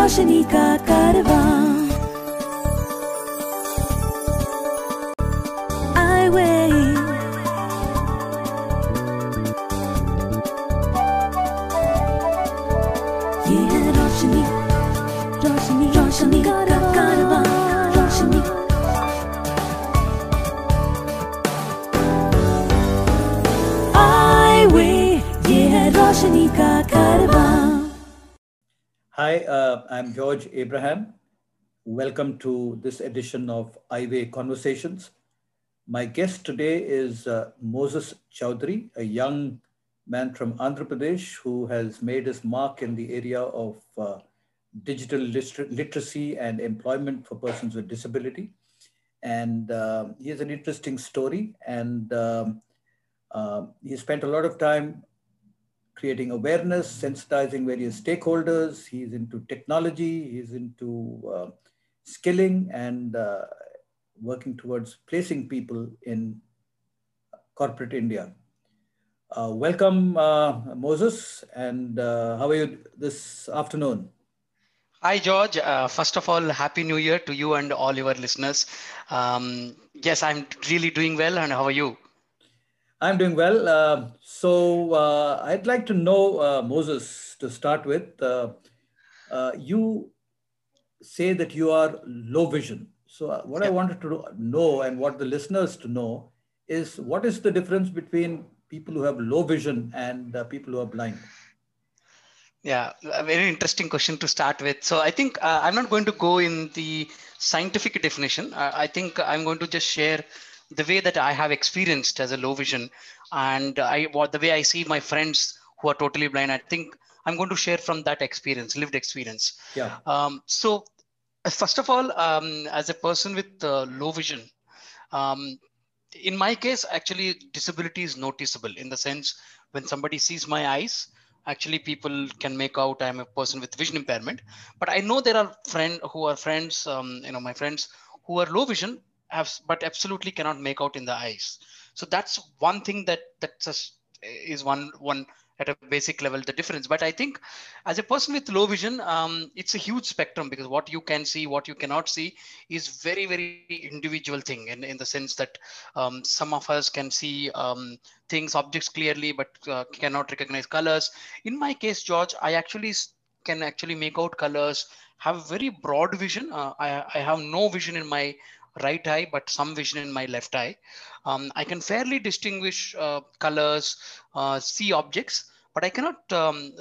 少しにかかれば Hi, uh, I'm George Abraham. Welcome to this edition of Highway Conversations. My guest today is uh, Moses Chowdhury, a young man from Andhra Pradesh who has made his mark in the area of uh, digital liter- literacy and employment for persons with disability. And uh, he has an interesting story, and um, uh, he spent a lot of time creating awareness, sensitizing various stakeholders. He's into technology, he's into uh, skilling and uh, working towards placing people in corporate India. Uh, welcome, uh, Moses, and uh, how are you this afternoon? Hi, George. Uh, first of all, Happy New Year to you and all your listeners. Um, yes, I'm really doing well. And how are you? I'm doing well. Uh, so uh, I'd like to know, uh, Moses, to start with. Uh, uh, you say that you are low vision. So uh, what I wanted to know and what the listeners to know is what is the difference between people who have low vision and uh, people who are blind? Yeah, a very interesting question to start with. So I think uh, I'm not going to go in the scientific definition. I think I'm going to just share the way that I have experienced as a low vision and I what the way I see my friends who are totally blind. I think I'm going to share from that experience, lived experience. Yeah. Um, so, first of all, um, as a person with uh, low vision, um, in my case, actually, disability is noticeable in the sense when somebody sees my eyes, actually, people can make out I'm a person with vision impairment. But I know there are friend who are friends, um, you know, my friends who are low vision have, but absolutely cannot make out in the eyes. So that's one thing that that's just is one one at a basic level the difference. But i think as a person with low vision um, it's a huge spectrum because what you can see what you cannot see is very very individual thing in, in the sense that um, some of us can see um, things objects clearly but uh, cannot recognize colors. In my case george i actually can actually make out colors have very broad vision. Uh, I, I have no vision in my right eye but some vision in my left eye. Um, i can fairly distinguish uh, colors uh, see objects but i cannot um,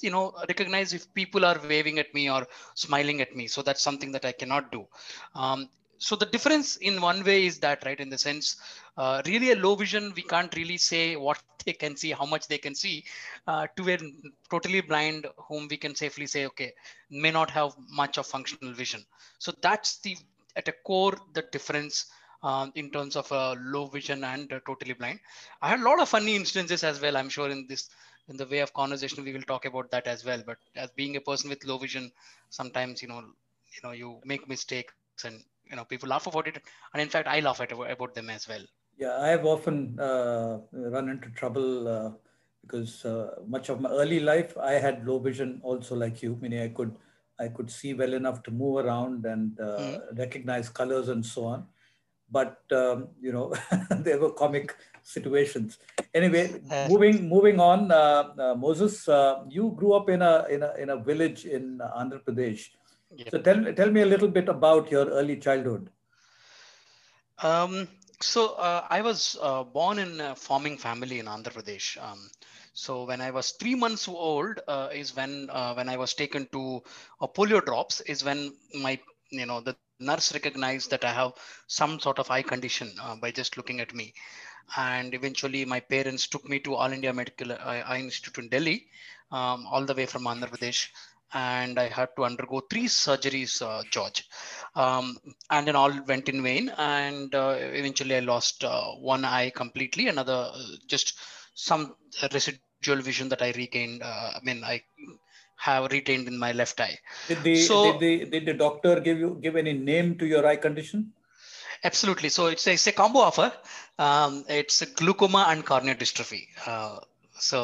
you know recognize if people are waving at me or smiling at me. So that's something that i cannot do. Um, so the difference in one way is that right in the sense uh, really a low vision we can't really say what they can see how much they can see uh, to a totally blind whom we can safely say okay may not have much of functional vision. So that's the at a core the difference um, in terms of uh, low vision and uh, totally blind. I had a lot of funny instances as well i'm sure in this in the way of conversation we will talk about that as well. But as being a person with low vision sometimes you know you know you make mistakes and you know people laugh about it. And in fact i laugh at about them as well. Yeah, I have often uh, run into trouble uh, because uh, much of my early life I had low vision also like you, meaning I could I could see well enough to move around and uh, Mhm. recognize colors and so on. But um, you know, there were comic situations. Anyway, moving moving on, uh, uh, Moses, uh, you grew up in a in a in a village in Andhra Pradesh. yeah. So tell tell me a little bit about your early childhood. Um, so uh, I was uh, born in a farming family in Andhra Pradesh. Um, so when I was three months old uh, is when uh, when I was taken to uh, polio drops is when my you know the nurse recognized that I have some sort of eye condition uh, by just looking at me, and eventually my parents took me to All India Medical Eye Eye Institute in Delhi, um, all the way from Andhra Pradesh. And I had to undergo three surgeries, uh, George. Um, and then all went in vain. And uh, eventually i lost uh, one eye completely another uh, just some residual vision that i regained uh, i mean i have retained in my left eye Did the So- did the did the doctor give you give any name to your eye condition? absolutely so it's a, it's a combo offer um, it's a glaucoma and corneal dystrophy uh, So,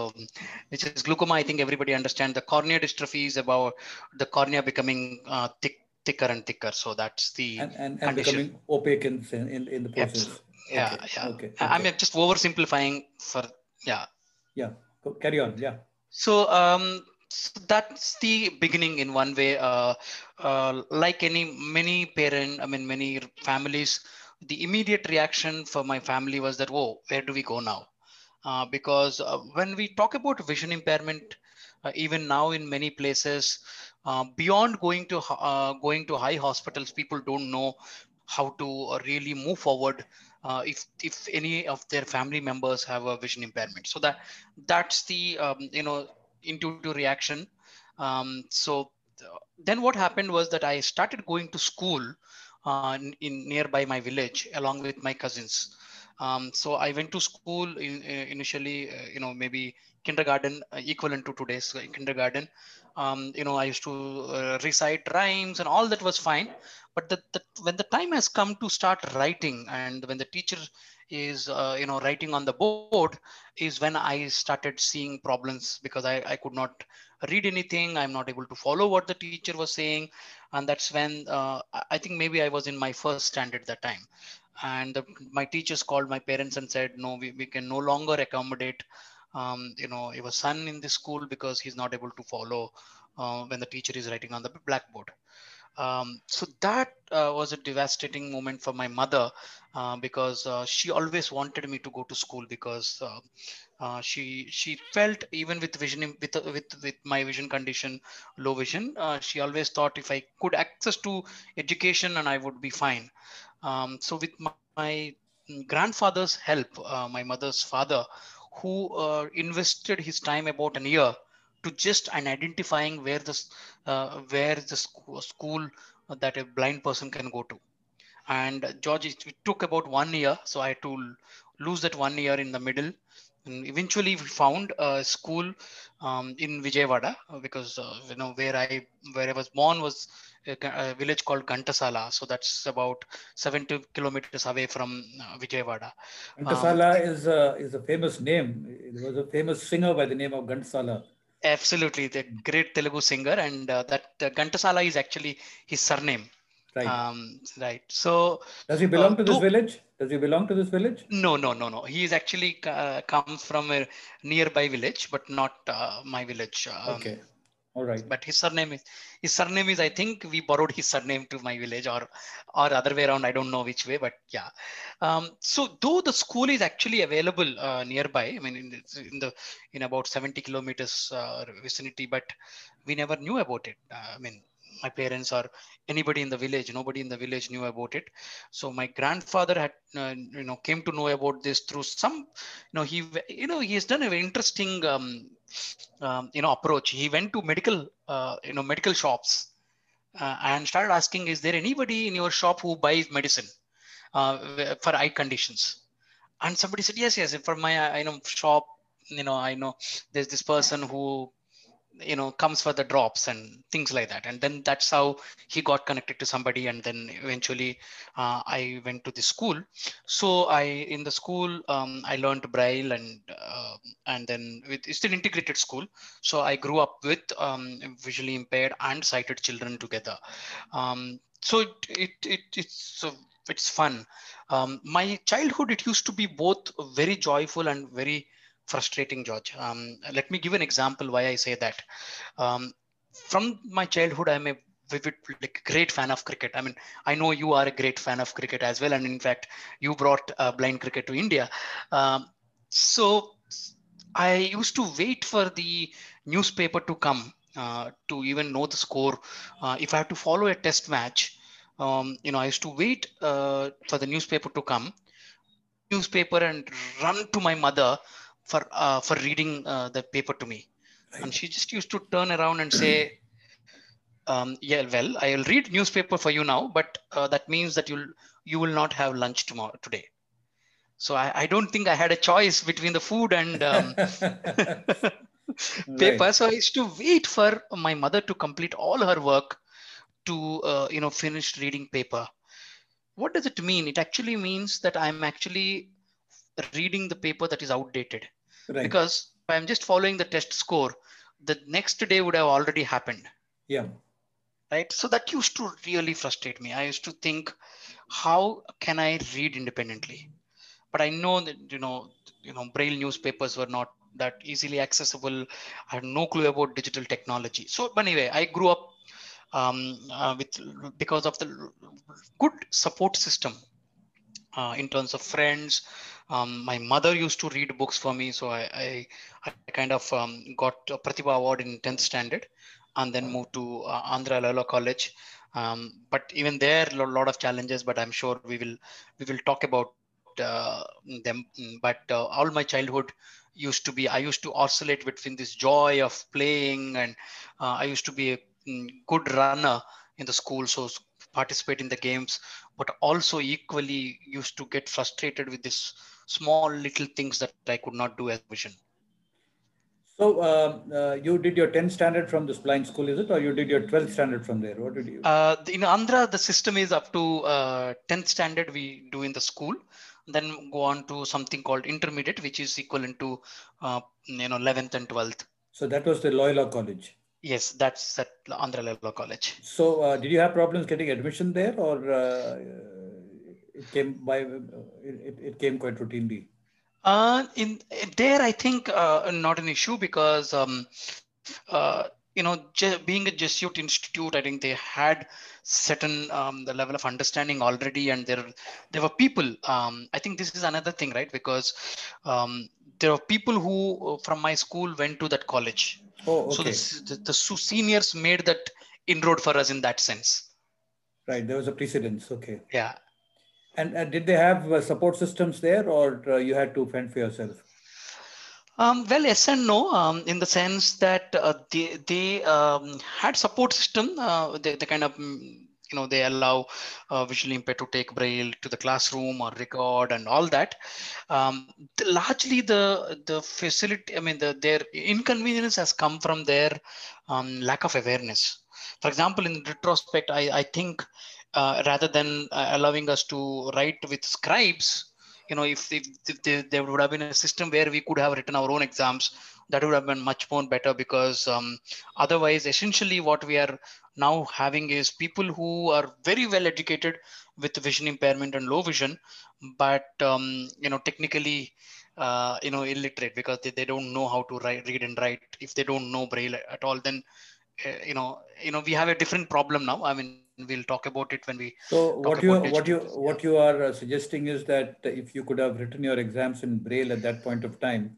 which is glaucoma. I think everybody understands. The cornea dystrophy is about the cornea becoming uh, thick, thicker and thicker. So that's the and, and, and becoming opaque in, in, in the process. Absolutely. Yeah, Okay, yeah. okay, I- I'm okay. just oversimplifying for yeah. Yeah, carry on. Yeah. So um, so that's the beginning in one way. Uh, uh, like any many parent, I mean many families, the immediate reaction for my family was that, "Whoa, where do we go now?" Uh, because uh, when we talk about vision impairment, uh, even now in many places, uh, beyond going to uh, going to high hospitals, people don't know how to really move forward uh, if if any of their family members have a vision impairment. So that that's the um, you know intuitive reaction. Um, so th- then what happened was that I started going to school uh, in, in nearby my village along with my cousins. Um, so I went to school in, uh, initially, uh, you know, maybe kindergarten uh, equivalent to today's uh, kindergarten. Um, you know, I used to uh, recite rhymes and all that was fine. But the, the, when the time has come to start writing and when the teacher is, uh, you know, writing on the board is when I started seeing problems because I, I could not read anything. I'm not able to follow what the teacher was saying. And that's when uh, I- think maybe I was in my first standard that time and the, my teachers called my parents and said no we, we can no longer accommodate um, you know your son in this school because he's not able to follow uh, when the teacher is writing on the blackboard. Um, so that uh, was a devastating moment for my mother uh, because uh, she always wanted me to go to school because uh, uh, she she felt even with vision with with with my vision condition low vision uh, she always thought if i could access to education and i would be fine. Um, so with my, my grandfather's help, my mother's father, who uh, invested his time about an year to just and identifying where this uh, where the sc- school that a blind person can go to. And uh, George, it took about one year, so I had to lose that one year in the middle. And eventually, we found a school um, in Vijayawada uh, because uh, you know where I where I was born was a, a village called Gantasala. So that's about 70 kilometers away from uh, Vijayawada. Ghantasala is a, is a famous name. There was a famous singer by the name of Ghantasala. Absolutely, the great Telugu singer, and uh, that uh, Gantasala is actually his surname. Right. Um, right. So Does he belong uh, to this village? Does he belong to this village? no, no, no, no. He is actually uh, comes from a nearby village, but not uh, my village. Um, Okay. All right. But his surname is his surname is I think we borrowed his surname to my village or or other way around. I don't know which way, but yeah. Um, so though the school is actually available uh, nearby, I mean in the, in the in about 70 kilometers uh, vicinity, but we never knew about it. Uh, I mean my parents or anybody in the village nobody in the village knew about it. So my grandfather had uh, you know came to know about this through some you know he you know he has done a very interesting um, um, you know approach. He went to medical uh, you know medical shops uh, and started asking is there anybody in your shop who buys medicine uh, for eye conditions? And somebody said yes yes for my uh, you know shop you know i know there's this person who you know comes for the drops and things like that. And then that's how he got connected to somebody and then eventually uh, i went to the school. So i in the school um, i learned braille and uh, and then with it's still integrated school. So i grew up with um, visually impaired and sighted children together. Um, so it, it, it it's uh, it's fun. Um, my childhood it used to be both very joyful and very frustrating george. Um, let me give an example why i say that. Um, from my childhood i'm a vivid like great fan of cricket. I mean i know you are a great fan of cricket as well and in fact you brought uh, blind cricket to india. Um, so i used to wait for the newspaper to come uh, to even know the score. Uh, if i have to follow a test match um, you know i used to wait uh, for the newspaper to come newspaper and run to my mother for uh, for reading uh, the paper to me. And she just used to turn around and say um, yeah well i will read newspaper for you now but uh, that means that you'll you will not have lunch tomorrow today. So i, I don't think i had a choice between the food and um, paper. Right. so i used to wait for my mother to complete all her work to uh, you know finish reading paper. What does it mean? It actually means that i'm actually reading the paper that is outdated Right. because I'm just following the test score, the next day would have already happened. Yeah. Right. So that used to really frustrate me. I used to think, how can I read independently? But I know that you know, you know, braille newspapers were not that easily accessible. I had no clue about digital technology. So but anyway, I grew up um, uh, with because of the good support system uh, in terms of friends. Um, my mother used to read books for me, so I, I, I kind of um, got a Pratibha Award in 10th standard and then moved to uh, Andhra Loyola College. Um, but even there, a lot of challenges, but I'm sure we will we will talk about uh, them. But uh, all my childhood used to be, I used to oscillate between this joy of playing and uh, I used to be a mm, good runner in the school. So participate in the games, but also equally used to get frustrated with this small little things that I could not do as vision. So uh, uh, you did your 10th standard from this blind school, is it, or you did your 12th standard from there? What did you? Uh, in Andhra, the system is up to 10th uh, standard we do in the school, then go on to something called intermediate, which is equivalent to uh, you know 11th and 12th. So that was the Loyola College. Yes, that's at Andhra Loyola College. So uh, did you have problems getting admission there, or it came by it, it came quite routinely? Uh, in there, I think uh, not an issue because um, uh, you know, being a Jesuit institute, I think they had certain um, the level of understanding already, and there there were people. Um, I think this is another thing, right? Because um, there are people who from my school went to that college. Oh, okay. So this, the, the seniors made that inroad for us in that sense. Right, there was a precedence. Okay. Yeah, and uh, did they have uh, support systems there, or uh, you had to fend for yourself? Um, well, yes and no, um, in the sense that uh, they they um, had support system. Uh, they, they kind of mm, you know they allow uh, visually impaired to take braille to the classroom or record and all that. Um, the, largely, the the facility, I mean, the, their inconvenience has come from their um, lack of awareness. For example, in retrospect, I, I think uh, rather than uh, allowing us to write with scribes you know if, if, if there, there, would have been a system where we could have written our own exams that would have been much more better because um, otherwise essentially what we are now having is people who are very well educated with vision impairment and low vision but um, you know technically uh, you know illiterate because they, they don't know how to write read and write. If they don't know braille at all then uh, you know you know we have a different problem now. I mean we'll talk about it when we so what you what you what you are uh, suggesting is that if you could have written your exams in braille at that point of time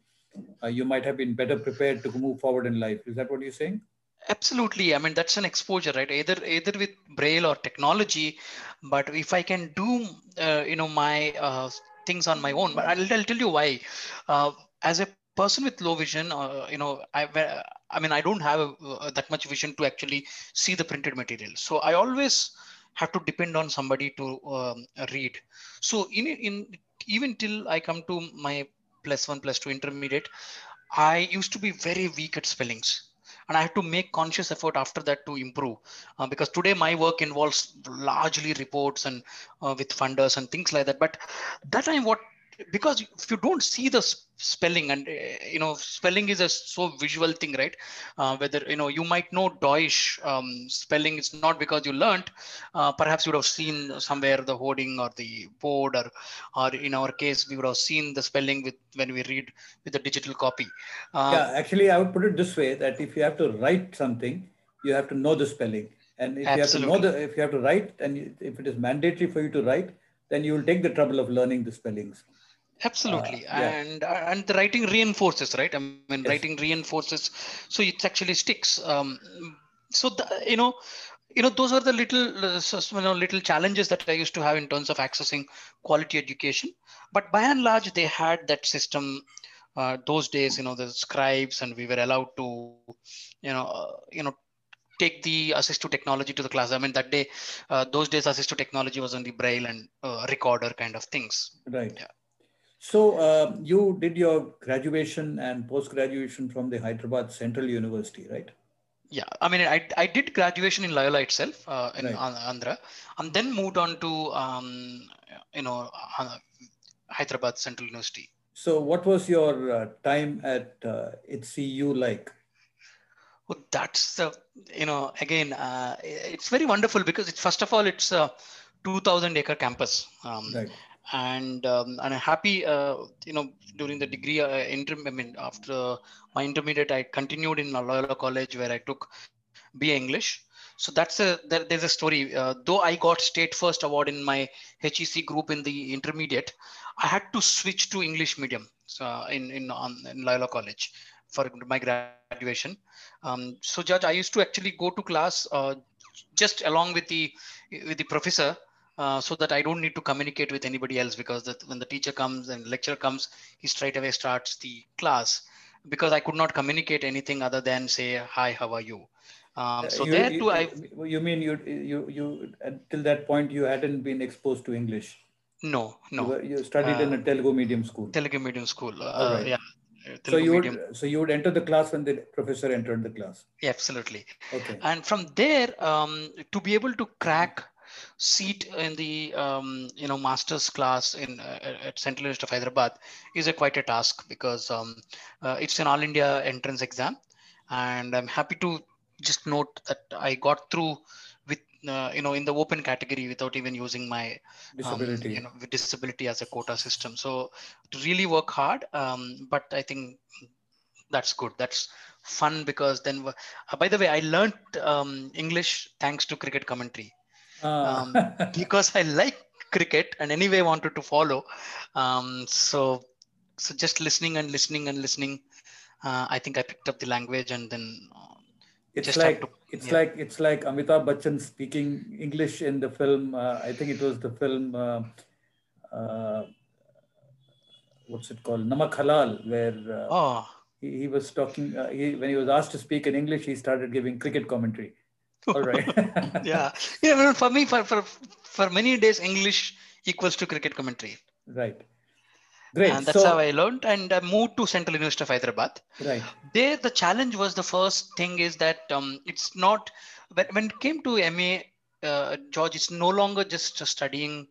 uh, you might have been better prepared to move forward in life. Is that what you're saying absolutely i mean that's an exposure right either either with braille or technology but if i can do uh, you know my uh, things on my own but I'll, I'll tell you why uh, as a person with low vision, uh, you know, I, I mean, I don't have uh, that much vision to actually see the printed material. So I always have to depend on somebody to um, read. So in, in even till I come to my plus one, plus two intermediate, I used to be very weak at spellings. And I had to make conscious effort after that to improve uh, because today my work involves largely reports and uh, with funders and things like that. But that time, what because if you don't see the spelling and uh, you know spelling is a so visual thing right? Uh, whether you know you might know deutsch um, spelling it's not because you learned uh, perhaps you would have seen somewhere the hoarding or the board or or in our case we would have seen the spelling with when we read with the digital copy. Um, yeah actually i would put it this way that if you have to write something you have to know the spelling. And if absolutely. you have to know the if you have to write and if it is mandatory for you to write then you will take the trouble of learning the spellings absolutely. Uh, yeah. and uh, and the writing reinforces right? I mean yes. writing reinforces so it actually sticks. Um, so the, you know you know those are the little uh, you know little challenges that i used to have in terms of accessing quality education. But by and large they had that system uh, those days you know the scribes and we were allowed to you know uh, you know take the assistive technology to the class. I mean that day uh, those days assistive technology was only braille and recorder kind of things. Right. Yeah so uh, you did your graduation and post-graduation from the Hyderabad Central University, right? Yeah, I mean, I, I did graduation in Loyola itself uh, in right. Andhra, and then moved on to um, you know Hyderabad Central University. So, what was your uh, time at uh, HCU like? Oh, that's the you know again uh, it's very wonderful because it's first of all it's a 2,000 acre campus. Um, Right. And um, and I'm happy. Uh, you know, during the degree, uh, inter- I mean, after my intermediate, I continued in Loyola College where I took BA English. So that's a there, there's a story. Uh, though I got state first award in my HEC group in the intermediate, I had to switch to English medium so in in on, in Loyola College for my graduation. Um, so, George, I used to actually go to class uh, just along with the with the professor uh, so that I don't need to communicate with anybody else because the, when the teacher comes and lecture comes, he straight away starts the class because I could not communicate anything other than say, hi, how are you? Um, so Uh, you, there you, too, I, you mean you, you, you, until that point, you hadn't been exposed to English? no, You, no, were, you studied in a Uh, Telugu medium school. Telugu medium school. Uh, right. Yeah. uh, so you medium. would, so you would enter the class when the professor entered the class. Yeah, absolutely. Okay. and from there um, to be able to crack seat in the um, you know master's class in uh, at Central University of Hyderabad is a quite a task because um, uh, it's an all India entrance exam, and I'm happy to just note that I got through with uh, you know in the open category without even using my um, Disability. you know with disability as a quota system. So to really work hard, um, but I think that's good. That's fun because then uh, by the way, I learned um, English thanks to cricket commentary. Um, because I like cricket and anyway wanted to follow. Um, so so just listening and listening and listening, uh, I think I picked up the language and then uh, it's like to- it's yeah. like it's like Amitabh Bachchan speaking English in the film. Uh, I think it was the film. Uh, uh, what's it called? Namak Halal, where uh, oh he, he was talking. Uh, he, when he was asked to speak in English, he started giving cricket commentary. All right. yeah yeah well, for me for, for for many days English equals to cricket commentary right. Great. and that's so, how I learned and I moved to Central University of Hyderabad. right. there the challenge was the first thing is that um, it's not when, when it came to ma uh, george it's no longer just studying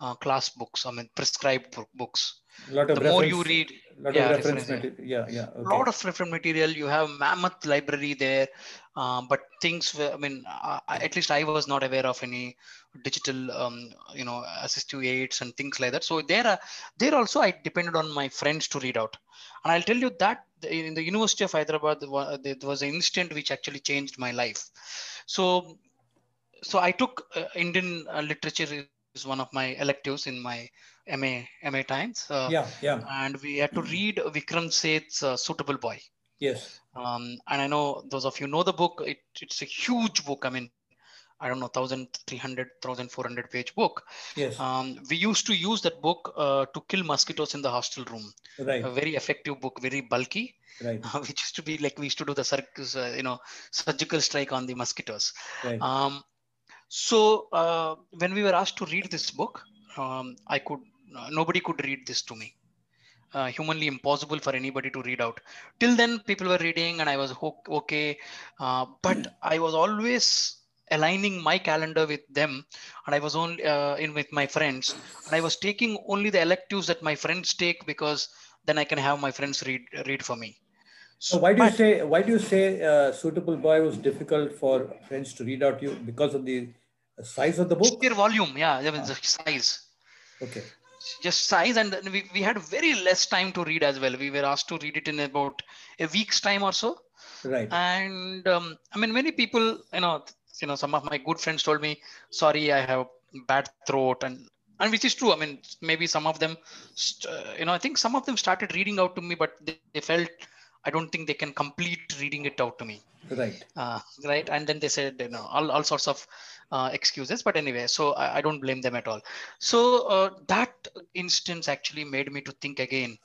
uh, class books i mean prescribed books A lot of the more you read lot yeah, of reference reference, material. Yeah, yeah. a Okay. lot of reference material you have mammoth library there um, but things were, i mean I, I- at least i was not aware of any digital um, you know assistive aids and things like that so there are there also i depended on my friends to read out and i'll tell you that in the university of hyderabad there there was an instant which actually changed my life so so i took uh, indian uh, literature is one of my electives in my ma ma times uh, yeah, yeah. and we had to read Vikram Seth's uh, Suitable Boy. Yes. Um, and I know those of you know the book. It, it's a huge book. I mean, I don't know, 1,300, 1,400 page book. Yes. Um, we used to use that book uh, to kill mosquitoes in the hostel room. right. A very effective book, very bulky, Right. which used to be like we used to do the circus, uh, you know, surgical strike on the mosquitoes. Right. Um, so uh, when we were asked to read this book, um, I could uh, nobody could read this to me. Uh, humanly impossible for anybody to read out. Till then, people were reading, and I was okay. Uh, but I was always aligning my calendar with them, and I was only uh, in with my friends, and I was taking only the electives that my friends take because then I can have my friends read read for me. So why do you say why do you say uh, suitable boy was difficult for friends to read out you because of the size of the book? sheer volume? Yeah, there was the size. Okay. just size and then we, we had very less time to read as well we were asked to read it in about a week's time or so Right. and um, i mean many people you know you know some of my good friends told me sorry i have bad throat and and which is true i mean maybe some of them st- uh, you know i think some of them started reading out to me but they, they felt i don't think they can complete reading it out to me. Right. uh, right? And then they said you know all, all sorts of uh, excuses. But anyway so I, I don't blame them at all. So uh, that instance actually made me to think again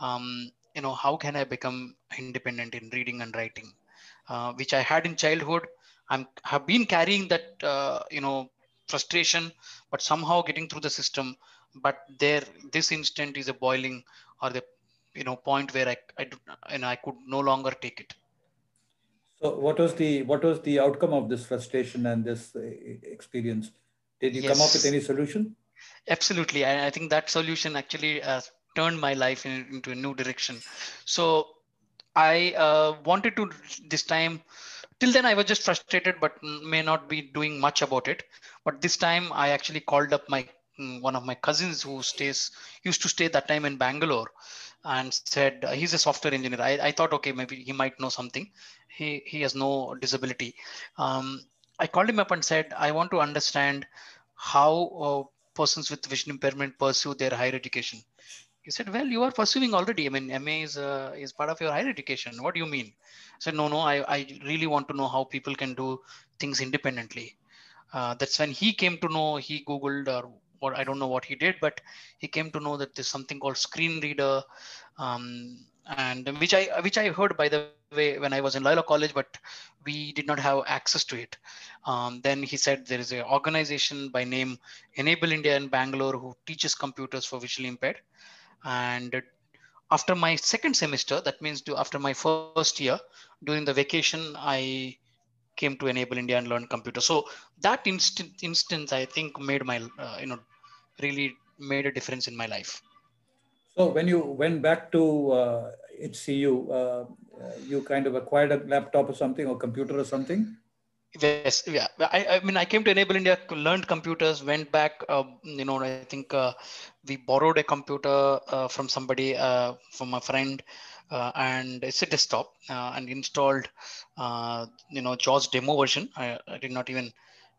um, you know how can i become independent in reading and writing? Uh, which i had in childhood. I'm have been carrying that uh, you know frustration but somehow getting through the system. But there this instant is a boiling or the you know point where i i do, and i could no longer take it So what was the what was the outcome of this frustration and this uh, experience? Did you come up with any solution? Absolutely. I, I think that solution actually uh, turned my life in, into a new direction. So I uh, wanted to this time. Till then, I was just frustrated, but may not be doing much about it. But this time, I actually called up my mm, one of my cousins who stays used to stay that time in Bangalore, and said uh, he's a software engineer. I, I thought okay maybe he might know something. He he has no disability. Um, I called him up and said I want to understand how uh, persons with vision impairment pursue their higher education he said well you are pursuing already i mean ma is uh, is part of your higher education what do you mean i said no no i, I really want to know how people can do things independently uh, that's when he came to know he googled or i don't know what he did but he came to know that there's something called screen reader um, and which i which i heard by the way when i was in Loyola college but we did not have access to it um, then he said there is an organization by name enable india in bangalore who teaches computers for visually impaired and after my second semester, that means after my first year, during the vacation, I came to Enable India and learn computer. So that instant instance, I think, made my uh, you know really made a difference in my life. So when you went back to uh, HCU, uh, you kind of acquired a laptop or something or computer or something. Yes, yeah. I, I mean, I came to Enable India, learned computers, went back. Uh, you know, I think uh, we borrowed a computer uh, from somebody, uh, from a friend, uh, and it's a desktop, uh, and installed, you know, JAWS demo version. I, I, did not even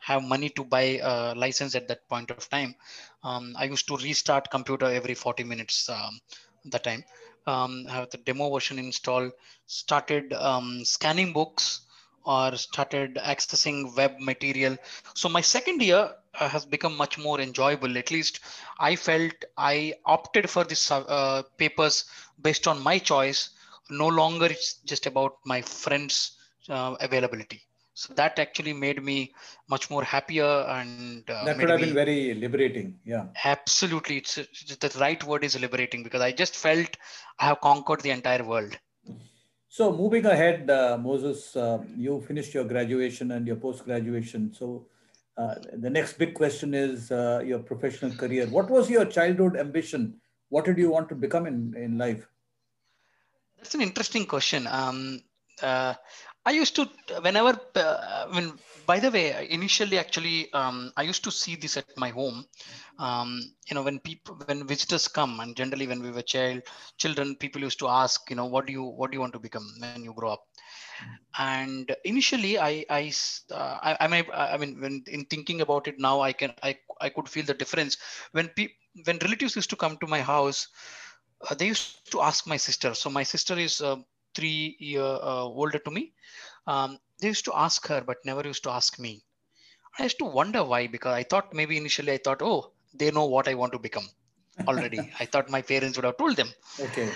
have money to buy a license at that point of time. Um, I used to restart computer every 40 minutes. Um, that time, um, have the demo version installed. Started um, scanning books or started accessing web material. So my second year uh, has become much more enjoyable. At least I felt I opted for these uh, papers based on my choice. No longer it's just about my friends' uh, availability. So that actually made me much more happier and uh, that would have been very liberating. Yeah, absolutely. It's, it's the right word is liberating because I just felt I have conquered the entire world. So moving ahead, uh, Moses, uh, you finished your graduation and your post-graduation. So uh, the next big question is uh, your professional career. What was your childhood ambition? What did you want to become in, in life? That's an interesting question. Um, uh, I used to, whenever, uh, when, by the way, initially, actually, um, I used to see this at my home. Um, you know, when people, when visitors come, and generally when we were child, children, people used to ask, you know, what do you, what do you want to become when you grow up? And initially, I, I, uh, I, I, may, I mean, when in thinking about it now, I can, I, I could feel the difference when people, when relatives used to come to my house. Uh, they used to ask my sister. So my sister is uh, three year uh, older to me. Um, they used to ask her, but never used to ask me. I used to wonder why, because I thought maybe initially I thought, oh, they know what I want to become already. I thought my parents would have told them. Okay.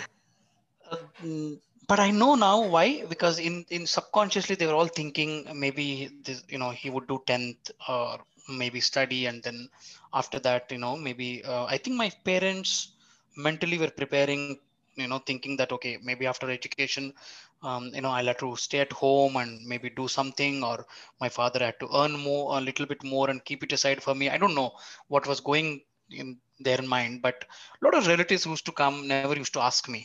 Uh, but I know now why, because in, in subconsciously they were all thinking maybe this, you know, he would do 10th or maybe study. And then after that, you know, maybe uh, I think my parents mentally were preparing you know thinking that okay maybe after education um, you know i'll have to stay at home and maybe do something or my father had to earn more a little bit more and keep it aside for me. I don't know what was going in their mind but a lot of relatives used to come never used to ask me.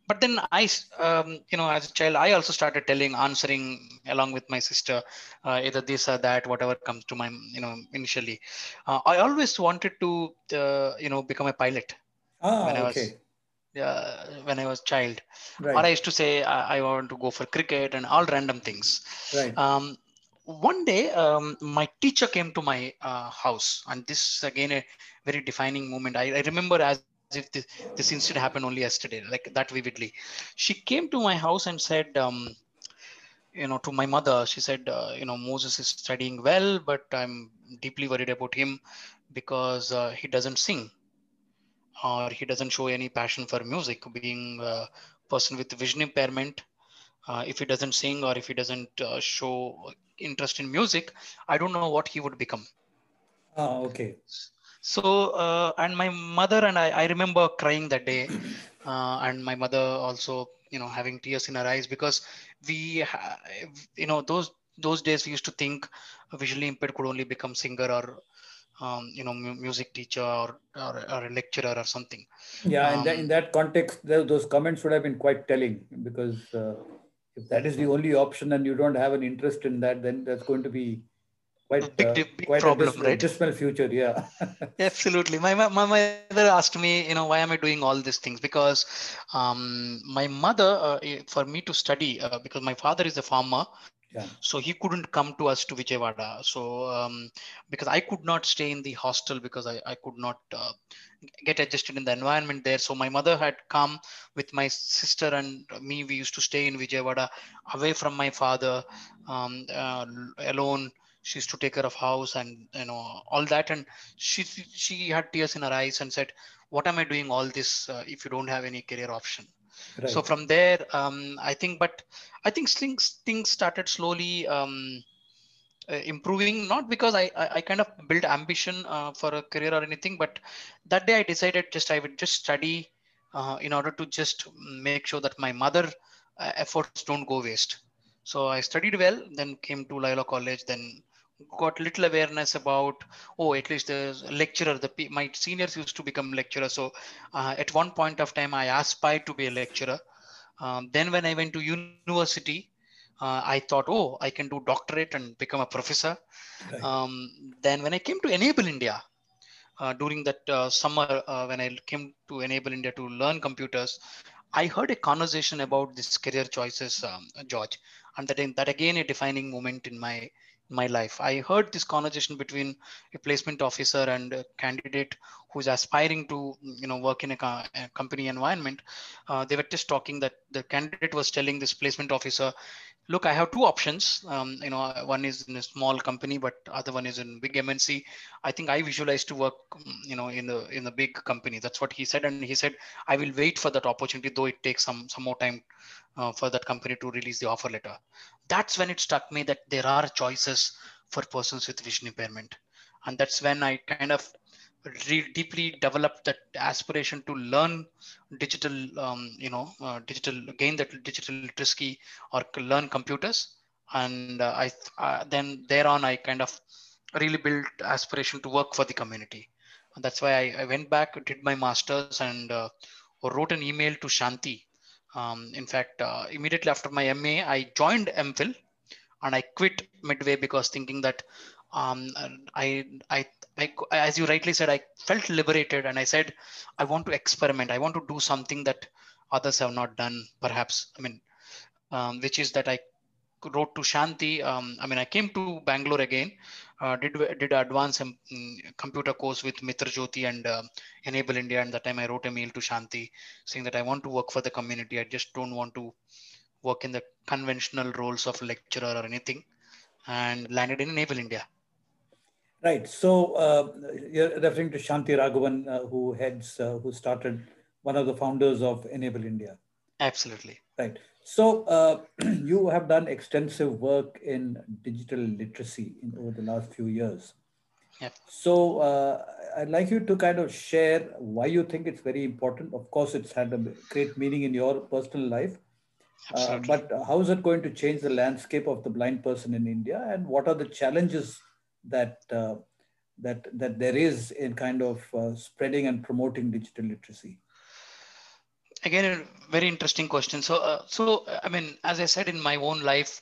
But then i um, you know as a child i also started telling answering along with my sister uh, either this or that whatever comes to my you know initially. Uh, i always wanted to uh, you know become a pilot ah, when i was okay uh, when I was child. Right. Or I used to say I, I, want to go for cricket and all random things. Right. Um, one day, um, my teacher came to my uh, house, and this is again a very defining moment. I, I remember as if this, this, incident happened only yesterday, like that vividly. She came to my house and said, um, you know, to my mother, she said, uh, you know, Moses is studying well, but I'm deeply worried about him because uh, he doesn't sing or he doesn't show any passion for music being a person with vision impairment uh, if he doesn't sing or if he doesn't uh, show interest in music i don't know what he would become. Oh okay. So uh, and my mother and i i remember crying that day uh, and my mother also you know having tears in her eyes because we you know those those days we used to think visually impaired could only become singer or um, you know mu- music teacher or, or, or a lecturer or something Yeah, in, that, Um, in that context, tho- those comments would have been quite telling because uh, if that is the only option and you don't have an interest in that, then that's going to be quite big uh, big quite problem, a dis- right? dismal future. Yeah. Absolutely. My, my my mother asked me, you know, why am I doing all these things? Because um, my mother, uh, for me to study, uh, because my father is a farmer, So he couldn't come to us to Vijayawada. So um, because I could not stay in the hostel because I, I could not uh, get adjusted in the environment there. So my mother had come with my sister and me. We used to stay in Vijayawada, away from my father, um, uh, alone. She used to take care of house and you know all that. And she she had tears in her eyes and said, "What am I doing all this uh, if you don't have any career option?" Right. so from there um, i think but i think things things started slowly um, uh, improving not because I, I i kind of built ambition uh, for a career or anything but that day i decided just i would just study uh, in order to just make sure that my mother uh, efforts don't go waste so i studied well then came to Loyola college then got little awareness about oh at least the lecturer the my seniors used to become lecturer. So uh, at one point of time i aspired to be a lecturer. Um, then when i went to university uh, i thought oh i can do doctorate and become a professor. Right. um, then when i came to enable india uh, during that uh, summer uh, when i came to enable india to learn computers i heard a conversation about this career choices um, george. And that, that again a defining moment in my my life. I heard this conversation between a placement officer and a candidate who's aspiring to, you know, work in a, co- a company environment. Uh, they were just talking that the candidate was telling this placement officer, "Look, I have two options. Um, you know, one is in a small company, but other one is in big MNC. I think I visualize to work, you know, in the in the big company. That's what he said, and he said, I will wait for that opportunity, though it takes some some more time uh, for that company to release the offer letter that's when it struck me that there are choices for persons with vision impairment and that's when i kind of re- deeply developed that aspiration to learn digital um, you know uh, digital gain that digital literacy or learn computers. And uh, i uh, then thereon i kind of really built aspiration to work for the community. And that's why I, I went back did my masters and uh, wrote an email to shanti. Um, in fact, uh, immediately after my MA, I joined MPhil and I quit midway because thinking that um, I, I, I, as you rightly said, I felt liberated and I said, I want to experiment. I want to do something that others have not done, perhaps. I mean, um, which is that I wrote to Shanti. Um, I mean, I came to Bangalore again, uh, did did advanced um, computer course with Mitra Jyothi and uh, Enable India. And that time I wrote a mail to Shanti saying that I want to work for the community. I just don't want to work in the conventional roles of lecturer or anything, and landed in Enable India. Right. So uh, you're referring to Shanti Raghavan, uh, who heads, uh, who started one of the founders of Enable India. Absolutely. Right. So uh, you have done extensive work in digital literacy in over the last few years. Yep. So uh, I'd like you to kind of share why you think it's very important. Of course, it's had a great meaning in your personal life. Uh, but how is it going to change the landscape of the blind person in India, and what are the challenges that uh, that that there is in kind of uh, spreading and promoting digital literacy? again a very interesting question so uh, so i mean as i said in my own life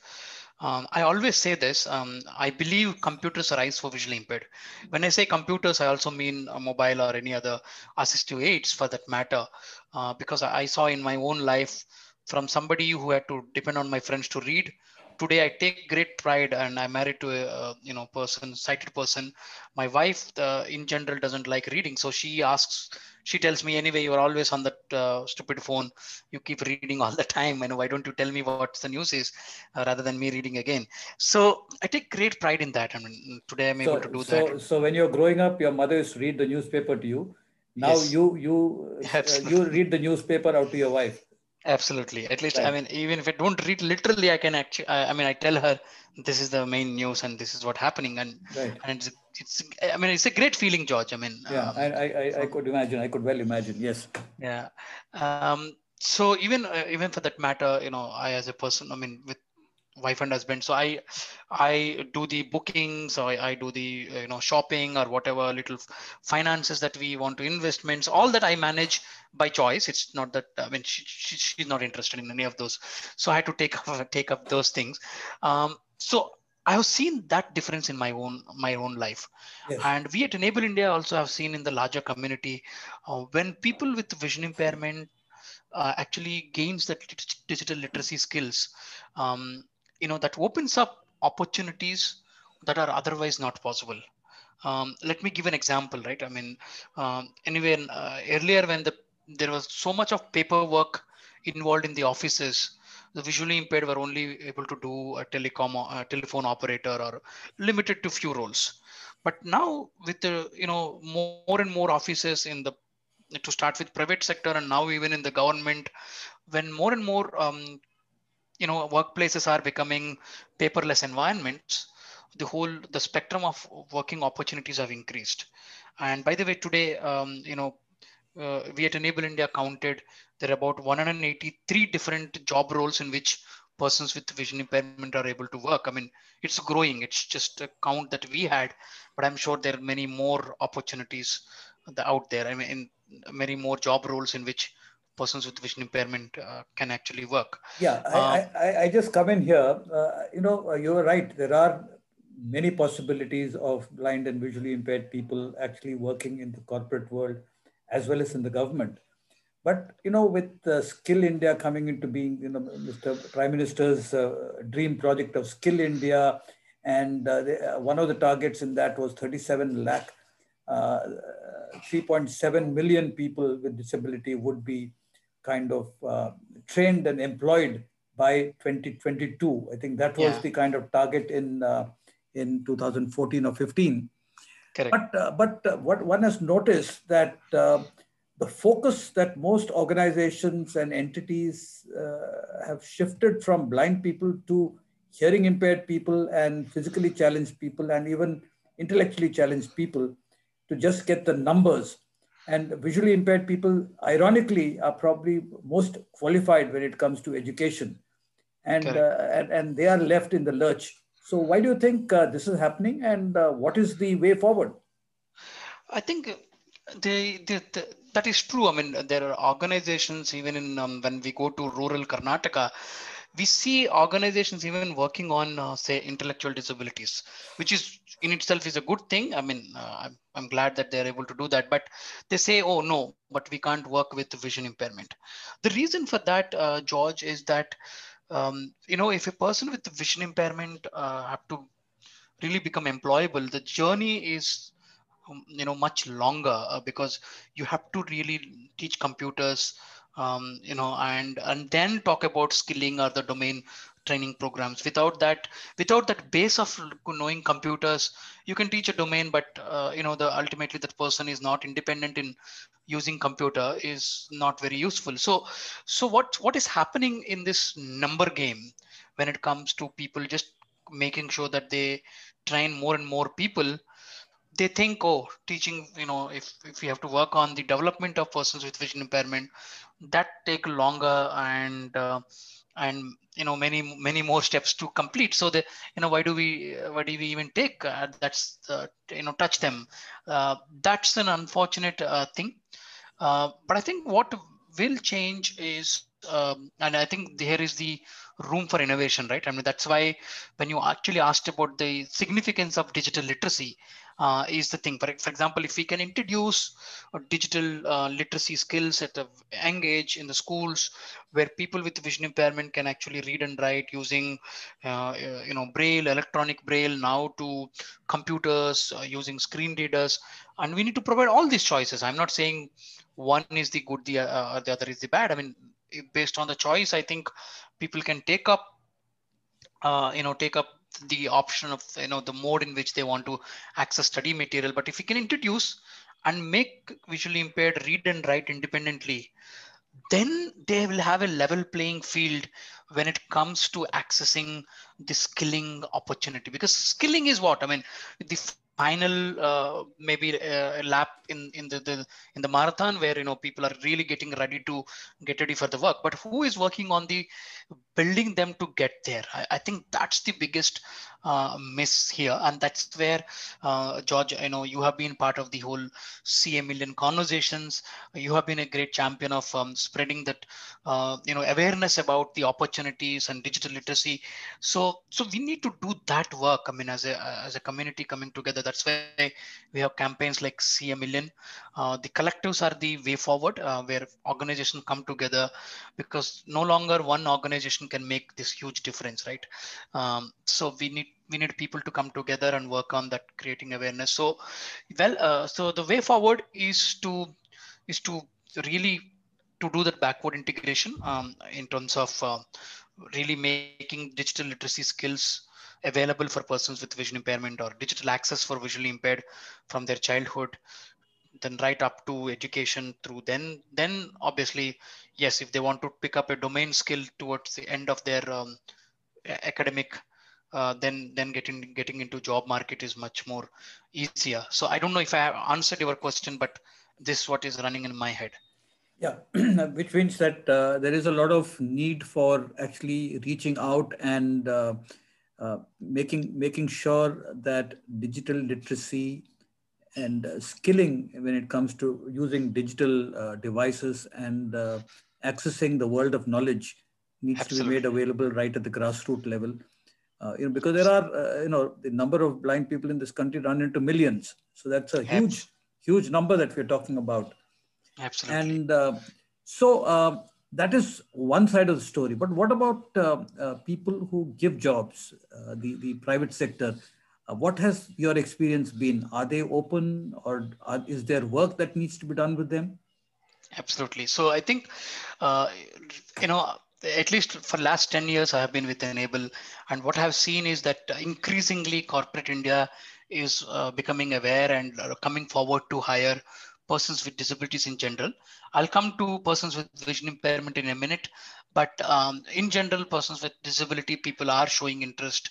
um, i always say this um, i believe computers are eyes for visually impaired when i say computers i also mean a mobile or any other assistive aids for that matter uh, because I, I saw in my own life from somebody who had to depend on my friends to read today i take great pride and i'm married to a uh, you know person sighted person. My wife uh, in general doesn't like reading. So she asks she tells me anyway you're always on that uh, stupid phone. You keep reading all the time. And why don't you tell me what the news is uh, rather than me reading again? So i take great pride in that. I mean today i'm so, able to do so, that. So when you're growing up, your mother used to read the newspaper to you. Now Yes. you you you read the newspaper out to your wife. Absolutely at least i mean even if i don't read literally i can actually I, I mean i tell her this is the main news and this is what happening and Right. and it's, it's i mean it's a great feeling george i mean Yeah, um, I, I, I, I could imagine. I could well imagine. Yes. yeah um so even uh, even for that matter you know i as a person i mean with wife and husband so i i do the bookings so I, I do the you know shopping or whatever little finances that we want to investments all that i manage by choice it's not that i mean she, she, she's not interested in any of those so i had to take up take up those things um, so I have seen that difference in my own my own life, yes. and we at Enable India also have seen in the larger community uh, when people with vision impairment uh, actually gains that digital literacy skills. Um, you know that opens up opportunities that are otherwise not possible. Um, let me give an example, right? I mean, um, anyway, uh, earlier when the there was so much of paperwork involved in the offices the visually impaired were only able to do a telecom a telephone operator or limited to few roles but now with the you know more and more offices in the to start with private sector and now even in the government when more and more um, you know workplaces are becoming paperless environments the whole the spectrum of working opportunities have increased and by the way today um, you know uh, we at enable india counted there are about 183 different job roles in which persons with vision impairment are able to work. I mean, it's growing. It's just a count that we had, but I'm sure there are many more opportunities out there. I mean, many more job roles in which persons with vision impairment uh, can actually work. Yeah, I, um, I, I, just come in here. Uh, you know, uh, you're right. There are many possibilities of blind and visually impaired people actually working in the corporate world as well as in the government. But you know, with uh, Skill India coming into being, you know, Mr. Prime Minister's uh, dream project of Skill India, and uh, the, uh, one of the targets in that was 37 lakh, uh, 3.7 million people with disability would be kind of uh, trained and employed by 2022. I think that was yeah. the kind of target in in 2014 or 15. Correct. But but what one has noticed that the focus that most organizations and entities uh, have shifted from blind people to hearing impaired people and physically challenged people and even intellectually challenged people to just get the numbers. And visually impaired people, ironically, are probably most qualified when it comes to education. And, uh, and, and, they are left in the lurch. So, why do you think uh, this is happening and uh, what is the way forward? I think the, the, the that is true. I mean, there are organizations even in um, when we go to rural Karnataka, we see organizations even working on uh, say intellectual disabilities, which is in itself is a good thing. I mean, uh, I'm, I'm glad that they're able to do that. But they say, oh no, but we can't work with vision impairment. The reason for that, uh, George, is that um, you know if a person with vision impairment uh, have to really become employable, the journey is um, you know much longer uh, because you have to really teach computers um, you know and and then talk about skilling or the domain training programs. Without that without that base of knowing computers you can teach a domain but uh, you know the ultimately that person is not independent in using computer is not very useful. So so what what is happening in this number game when it comes to people just making sure that they train more and more people? They think oh teaching you know if, if we have to work on the development of persons with vision impairment that take longer and uh, and you know many many more steps to complete. So the you know why do we why do we even take uh, that's uh, you know touch them? Uh, that's an unfortunate uh, thing. Uh, but i think what will change is um, and i think there is the room for innovation right? I mean that's why when you actually asked about the significance of digital literacy uh, is the thing. For, example, if we can introduce digital uh, literacy skills at a young age in the schools, where people with vision impairment can actually read and write using, uh, uh you know, braille, electronic braille, now to computers uh, using screen readers, and we need to provide all these choices. I'm not saying one is the good, the uh, the other is the bad. I mean, based on the choice, I think people can take up, you know, take up the option of you know the mode in which they want to access study material. But if we can introduce and make visually impaired read and write independently then they will have a level playing field when it comes to accessing the skilling opportunity. Because skilling is what? I mean the final uh, maybe uh, lap in in the, the in the marathon where you know people are really getting ready to get ready for the work. But who is working on the building them to get there. I, I think that's the biggest uh, miss here. And that's where uh, george i know you have been part of the whole ca million conversations. You have been a great champion of um, spreading that uh, you know awareness about the opportunities and digital literacy. So so we need to do that work. I mean as a as a community coming together that's why we have campaigns like ca million. Uh, the collectives are the way forward uh, where organizations come together because no longer one organization can make this huge difference right? Um, so we need we need people to come together and work on that creating awareness. So well uh, so the way forward is to is to really to do that backward integration um, in terms of uh, really making digital literacy skills available for persons with vision impairment or digital access for visually impaired from their childhood then right up to education through then then obviously yes if they want to pick up a domain skill towards the end of their um, academic uh, then then getting getting into job market is much more easier. So i don't know if i have answered your question but this is what is running in my head. Yeah which means that uh, there is a lot of need for actually reaching out and uh, uh making making sure that digital literacy and uh, skilling when it comes to using digital uh, devices and uh, accessing the world of knowledge needs Absolutely. to be made available right at the grassroots level. Uh, you know, because there are, uh, you know, the number of blind people in this country run into millions. So that's a huge, huge number that we're talking about. Absolutely. And uh, so that is one side of the story. But what about people who give jobs, the, the private sector? Uh, what has your experience been? Are they open or are, is there work that needs to be done with them? Absolutely. So I think, uh, you know, at least for last 10 years, I have been with Enable. And what I've seen is that increasingly corporate India is uh, becoming aware and uh, coming forward to hire persons with disabilities in general. I'll come to persons with vision impairment in a minute, but um, in general, persons with disability, people are showing interest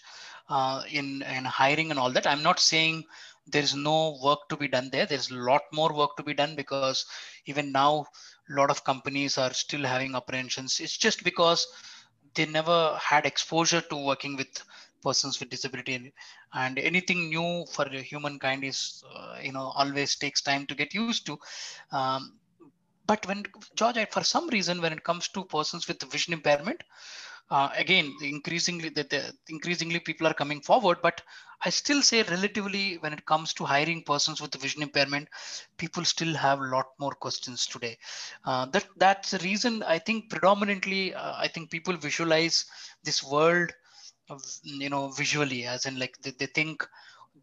uh, in, in hiring and all that. I'm not saying there's no work to be done there. There's a lot more work to be done because even now, a lot of companies are still having apprehensions. It's just because they never had exposure to working with persons with disability and, and anything new for humankind is uh, you know always takes time to get used to um, but when george for some reason when it comes to persons with vision impairment uh, again increasingly that the, increasingly people are coming forward but i still say relatively when it comes to hiring persons with vision impairment people still have a lot more questions today uh, that that's the reason i think predominantly uh, i think people visualize this world of, you know visually as in like they, they think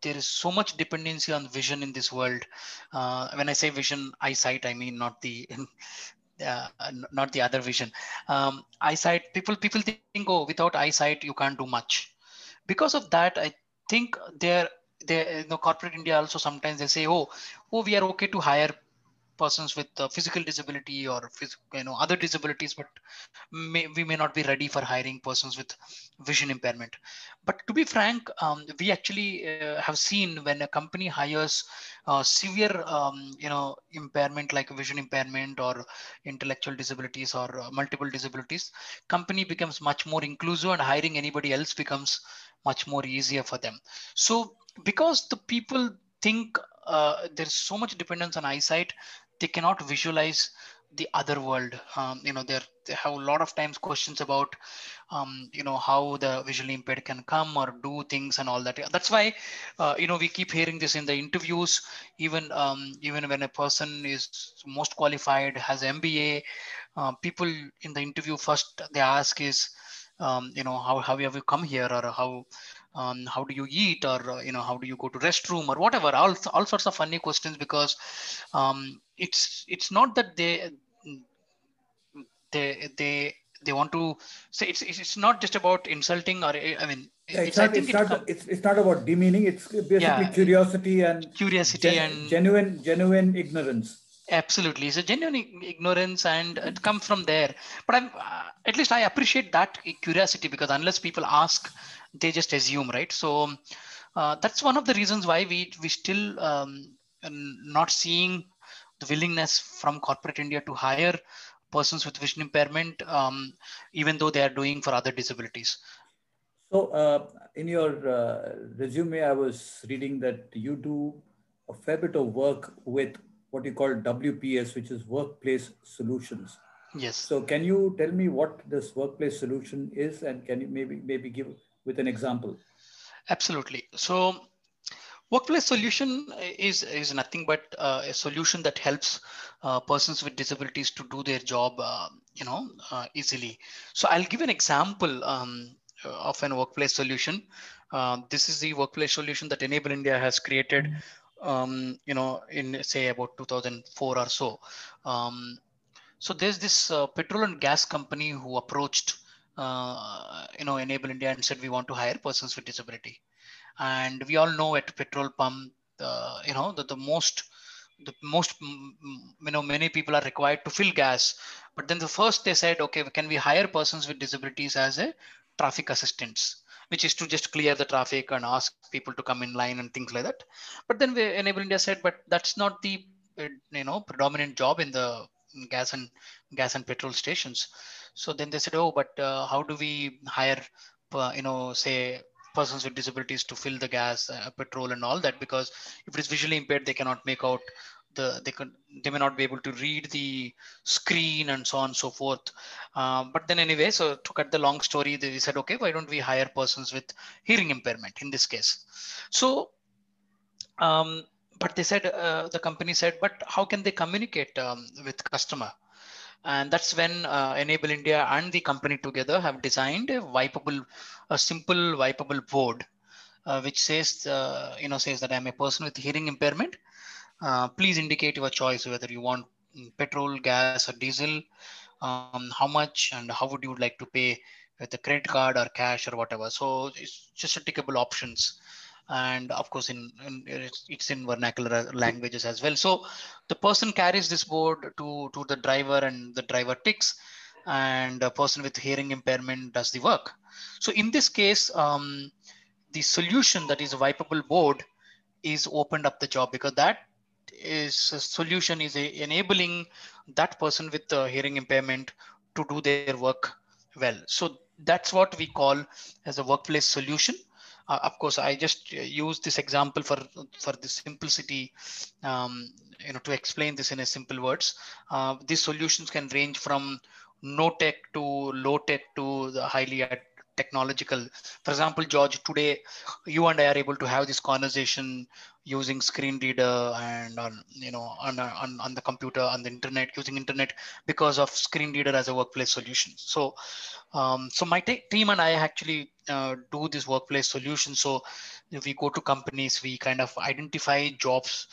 there is so much dependency on vision in this world. Uh, when I say vision, eyesight, I mean not the uh, not the other vision. Um, eyesight, people people think, oh, without eyesight you can't do much. Because of that, I think there, there, you know, corporate India also sometimes they say, oh, oh, we are okay to hire persons with uh, physical disability or you know other disabilities but may, we may not be ready for hiring persons with vision impairment. But to be frank um, we actually uh, have seen when a company hires uh, severe um, you know impairment like vision impairment or intellectual disabilities or uh, multiple disabilities company becomes much more inclusive and hiring anybody else becomes much more easier for them. So because the people think uh, there's so much dependence on eyesight they cannot visualize the other world. Um, you know they have a lot of times questions about um, you know how the visually impaired can come or do things and all that. That's why uh, you know we keep hearing this in the interviews. Even um, even when a person is most qualified has mba uh, people in the interview first they ask is um, you know how, how have you come here or how um, how do you eat or uh, you know how do you go to restroom or whatever all, all sorts of funny questions because um, it's it's not that they they they they want to say it's it's not just about insulting or i mean yeah, it's, it's, not, it's, not, it's, it's not about demeaning it's basically yeah, curiosity and curiosity gen, and genuine genuine ignorance absolutely. It's a genuine ignorance and it comes from there. But i'm uh, at least i appreciate that curiosity because unless people ask they just assume right? So uh, that's one of the reasons why we we still um, not seeing the willingness from corporate India to hire persons with vision impairment, um, even though they are doing for other disabilities. So, uh, in your uh, resume, I was reading that you do a fair bit of work with what you call WPS, which is Workplace Solutions. Yes. So, can you tell me what this workplace solution is, and can you maybe maybe give with an example? Absolutely. So, workplace solution is is nothing but uh, a solution that helps uh, persons with disabilities to do their job, uh, you know, uh, easily. So, I'll give an example. Um, uh, of an workplace solution. Uh, this is the workplace solution that Enable India has created, um, you know, in say about 2004 or so. Um, so there's this uh, petrol and gas company who approached, uh, you know, Enable India and said we want to hire persons with disability, and we all know at petrol pump, uh, you know, that the most the most you know many people are required to fill gas. But then the first they said okay can we hire persons with disabilities as a traffic assistants which is to just clear the traffic and ask people to come in line and things like that. But then we, enable india said but that's not the you know predominant job in the gas and gas and petrol stations. So then they said oh but uh, how do we hire uh, you know say persons with disabilities to fill the gas uh, petrol and all that? Because if it is visually impaired they cannot make out the they could they may not be able to read the screen and so on and so forth. Um, but then anyway so to cut the long story they said okay why don't we hire persons with hearing impairment in this case? So um, but they said uh, the company said but how can they communicate um, with customer? And that's when uh, enable india and the company together have designed a wipeable a simple wipeable board uh, which says uh, you know says that i'm a person with hearing impairment uh, please indicate your choice whether you want petrol, gas, or diesel, um, how much, and how would you like to pay with a credit card or cash or whatever. So it's just a tickable options. And of course, in, in it's in vernacular languages as well. So the person carries this board to, to the driver and the driver ticks and a person with hearing impairment does the work. So in this case, um, the solution that is a wipeable board is opened up the job because that is a solution is enabling that person with the hearing impairment to do their work well. So that's what we call as a workplace solution. Uh, of course, I just use this example for for the simplicity, um, you know, to explain this in a simple words. Uh, these solutions can range from no tech to low tech to the highly technological. For example, George, today you and I are able to have this conversation using screen reader and on you know on, on on the computer on the internet using internet because of screen reader as a workplace solution. So um, so my team and I actually uh, do this workplace solution. So we go to companies, we kind of identify jobs,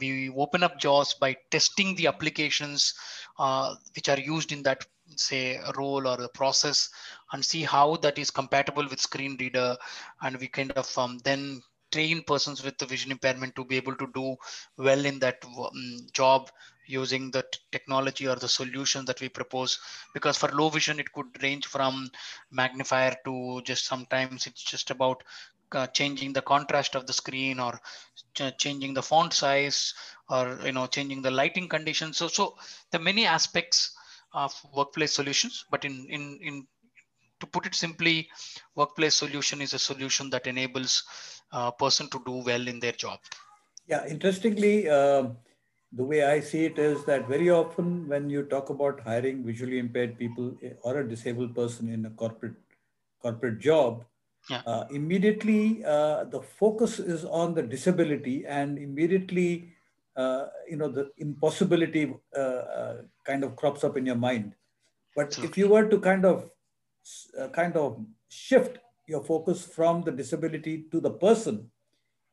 we open up jobs by testing the applications uh, which are used in that say a role or a process and see how that is compatible with screen reader and we kind of um, then train persons with the vision impairment to be able to do well in that um, job using the technology or the solution that we propose. Because for low vision it could range from magnifier to just sometimes it's just about uh, changing the contrast of the screen or ch changing the font size or you know changing the lighting conditions. So so the many aspects of workplace solutions but in in in to put it simply workplace solution is a solution that enables a person to do well in their job. Yeah interestingly uh, the way i see it is that very often when you talk about hiring visually impaired people eh, or a disabled person in a corporate corporate job yeah. uh, immediately uh, the focus is on the disability and immediately uh, you know the impossibility uh, uh, kind of crops up in your mind. But if you were to kind of uh, kind of shift your focus from the disability to the person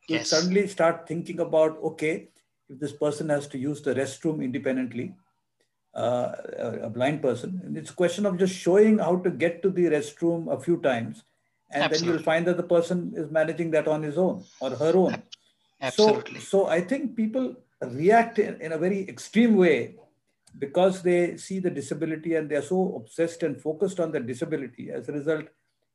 you yes. suddenly start thinking about okay if this person has to use the restroom independently uh, a blind person and it's a question of just showing how to get to the restroom a few times and Absolutely. then you'll find that the person is managing that on his own or her own Absolutely. So, so I think people react in, in a very extreme way because they see the disability and they're so obsessed and focused on the disability. As a result,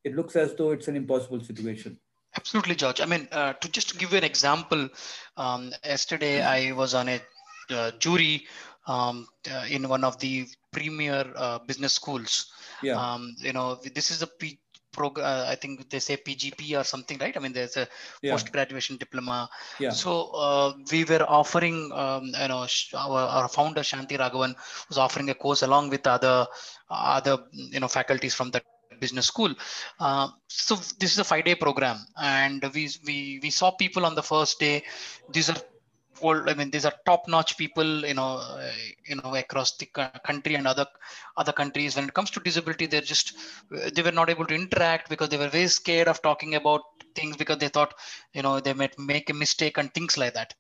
it looks as though it's an impossible situation. Absolutely, George. I mean, uh, to just give you an example, um, yesterday I was on a uh, jury um, uh, in one of the premier uh, business schools. Yeah. Um, you know, this is a P- program. Uh, I think they say PGP or something, right? I mean, there's a Yeah. post graduation diploma. Yeah. So uh, we were offering, um, you know, our, our founder Shanti Raghavan was offering a course along with other other you know faculties from that business school. Uh, so this is a five-day program, and we we we saw people on the first day. These are I mean, these are top-notch people, you know, uh, you know, across the country and other other countries. When it comes to disability, they're just they were not able to interact because they were very scared of talking about things because they thought, you know, they might make a mistake and things like that.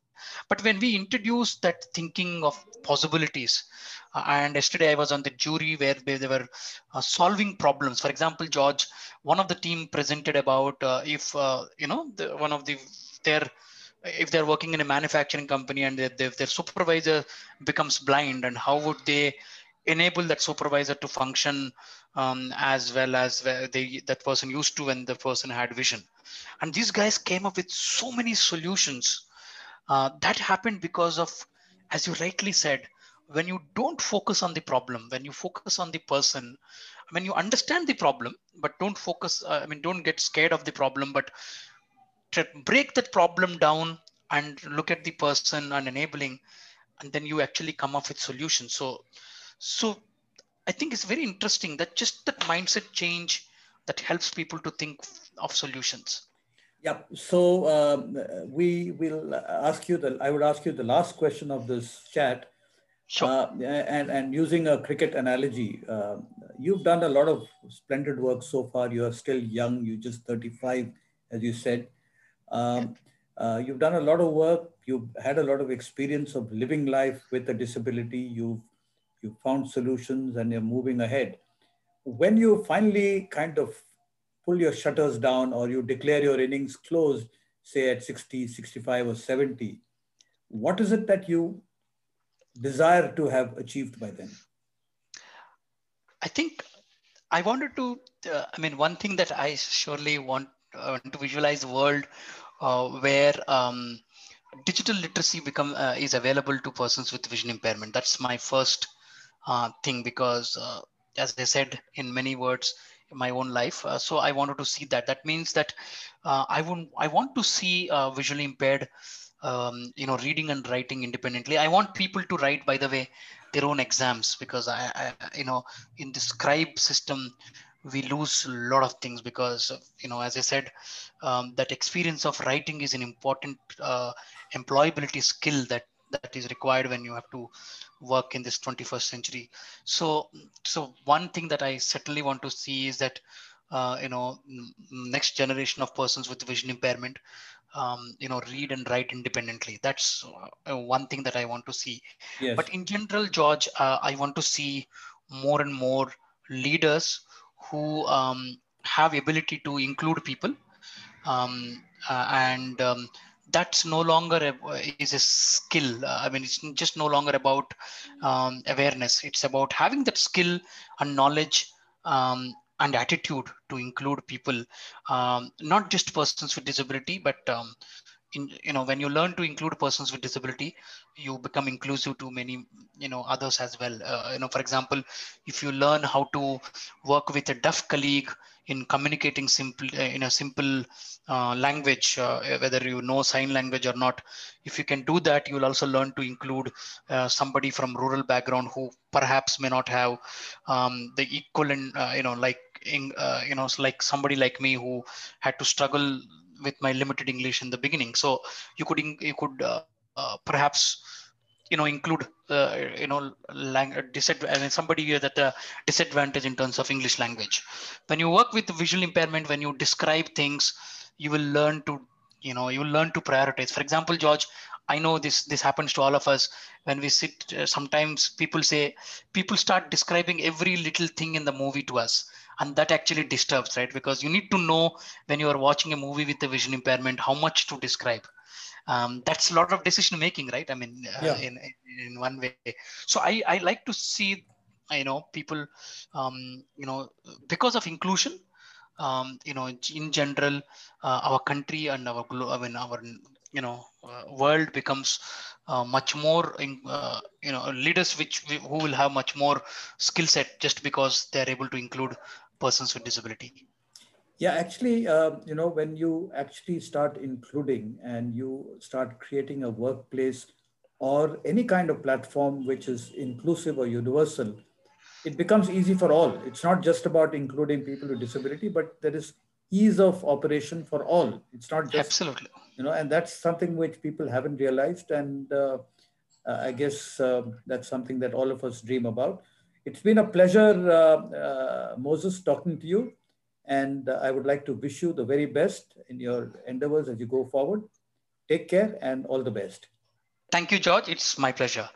But when we introduced that thinking of possibilities, uh, and yesterday I was on the jury where they, they were uh, solving problems. For example, George, one of the team presented about uh, if uh, you know the, one of the their if they're working in a manufacturing company and their, their, their supervisor becomes blind and how would they enable that supervisor to function um, as well as where they that person used to when the person had vision and these guys came up with so many solutions uh, that happened because of as you rightly said when you don't focus on the problem when you focus on the person when you understand the problem but don't focus uh, i mean don't get scared of the problem but break that problem down and look at the person and enabling and then you actually come up with solutions so so i think it's very interesting that just that mindset change that helps people to think of solutions Yeah. So um, we will ask you the. I would ask you the last question of this chat. sure Uh, and and using a cricket analogy, uh, you've done a lot of splendid work so far. You are still young. You're just 35, as you said. Um, uh, you've done a lot of work. You've had a lot of experience of living life with a disability. You've you've found solutions and you're moving ahead. When you finally kind of pull your shutters down or you declare your innings closed, say at 60, 65, or 70, what is it that you desire to have achieved by then? I think I wanted to. Uh, I mean, one thing that I surely want uh, to visualize world uh, where um, digital literacy become uh, is available to persons with vision impairment. That's my first uh, thing because, uh, as I said in many words, my own life. Uh, so I wanted to see that. That means that uh, I want I want to see uh, visually impaired, um, you know, reading and writing independently. I want people to write, by the way, their own exams because I, I you know, in the scribe system, we lose a lot of things because you know, as I said, um, that experience of writing is an important uh, employability skill that that is required when you have to work in this 21st century. So so one thing that i certainly want to see is that uh, you know next generation of persons with vision impairment um, you know read and write independently. That's uh, one thing that i want to see. Yes. but in general george uh, i want to see more and more leaders who um, have ability to include people um, uh, and um, that's no longer a, is a skill. I mean it's just no longer about um, awareness. It's about having that skill and knowledge um, and attitude to include people um, not just persons with disability but um, in, you know when you learn to include persons with disability you become inclusive to many you know others as well. Uh, you know for example if you learn how to work with a deaf colleague in communicating simple uh, in a simple uh, language uh, whether you know sign language or not. If you can do that you will also learn to include uh, somebody from rural background who perhaps may not have um, the equivalent you know like in, you know like somebody like me who had to struggle with my limited english in the beginning. So you could you could perhaps you know include uh, you know lang- disadvantage I mean, somebody here that uh, disadvantage in terms of english language. When you work with visual impairment when you describe things you will learn to you know you will learn to prioritize. For example george i know this this happens to all of us. When we sit uh, sometimes people say people start describing every little thing in the movie to us. And that actually disturbs right? Because you need to know when you are watching a movie with a vision impairment how much to describe um, that's a lot of decision making right? I mean uh, Yeah. in in one way. So i i like to see you know people um, you know because of inclusion um, you know in general uh, our country and our I mean our you know uh, world becomes uh, much more in, uh, you know leaders which we, who will have much more skill set just because they're able to include persons with disability yeah actually uh, you know when you actually start including and you start creating a workplace or any kind of platform which is inclusive or universal it becomes easy for all. It's not just about including people with disability but there is ease of operation for all. It's not just absolutely. you know and that's something which people haven't realized. And uh, uh, i guess uh, that's something that all of us dream about. It's been a pleasure uh, uh, moses talking to you and uh, i would like to wish you the very best in your endeavors as you go forward. Take care and all the best. Thank you george. It's my pleasure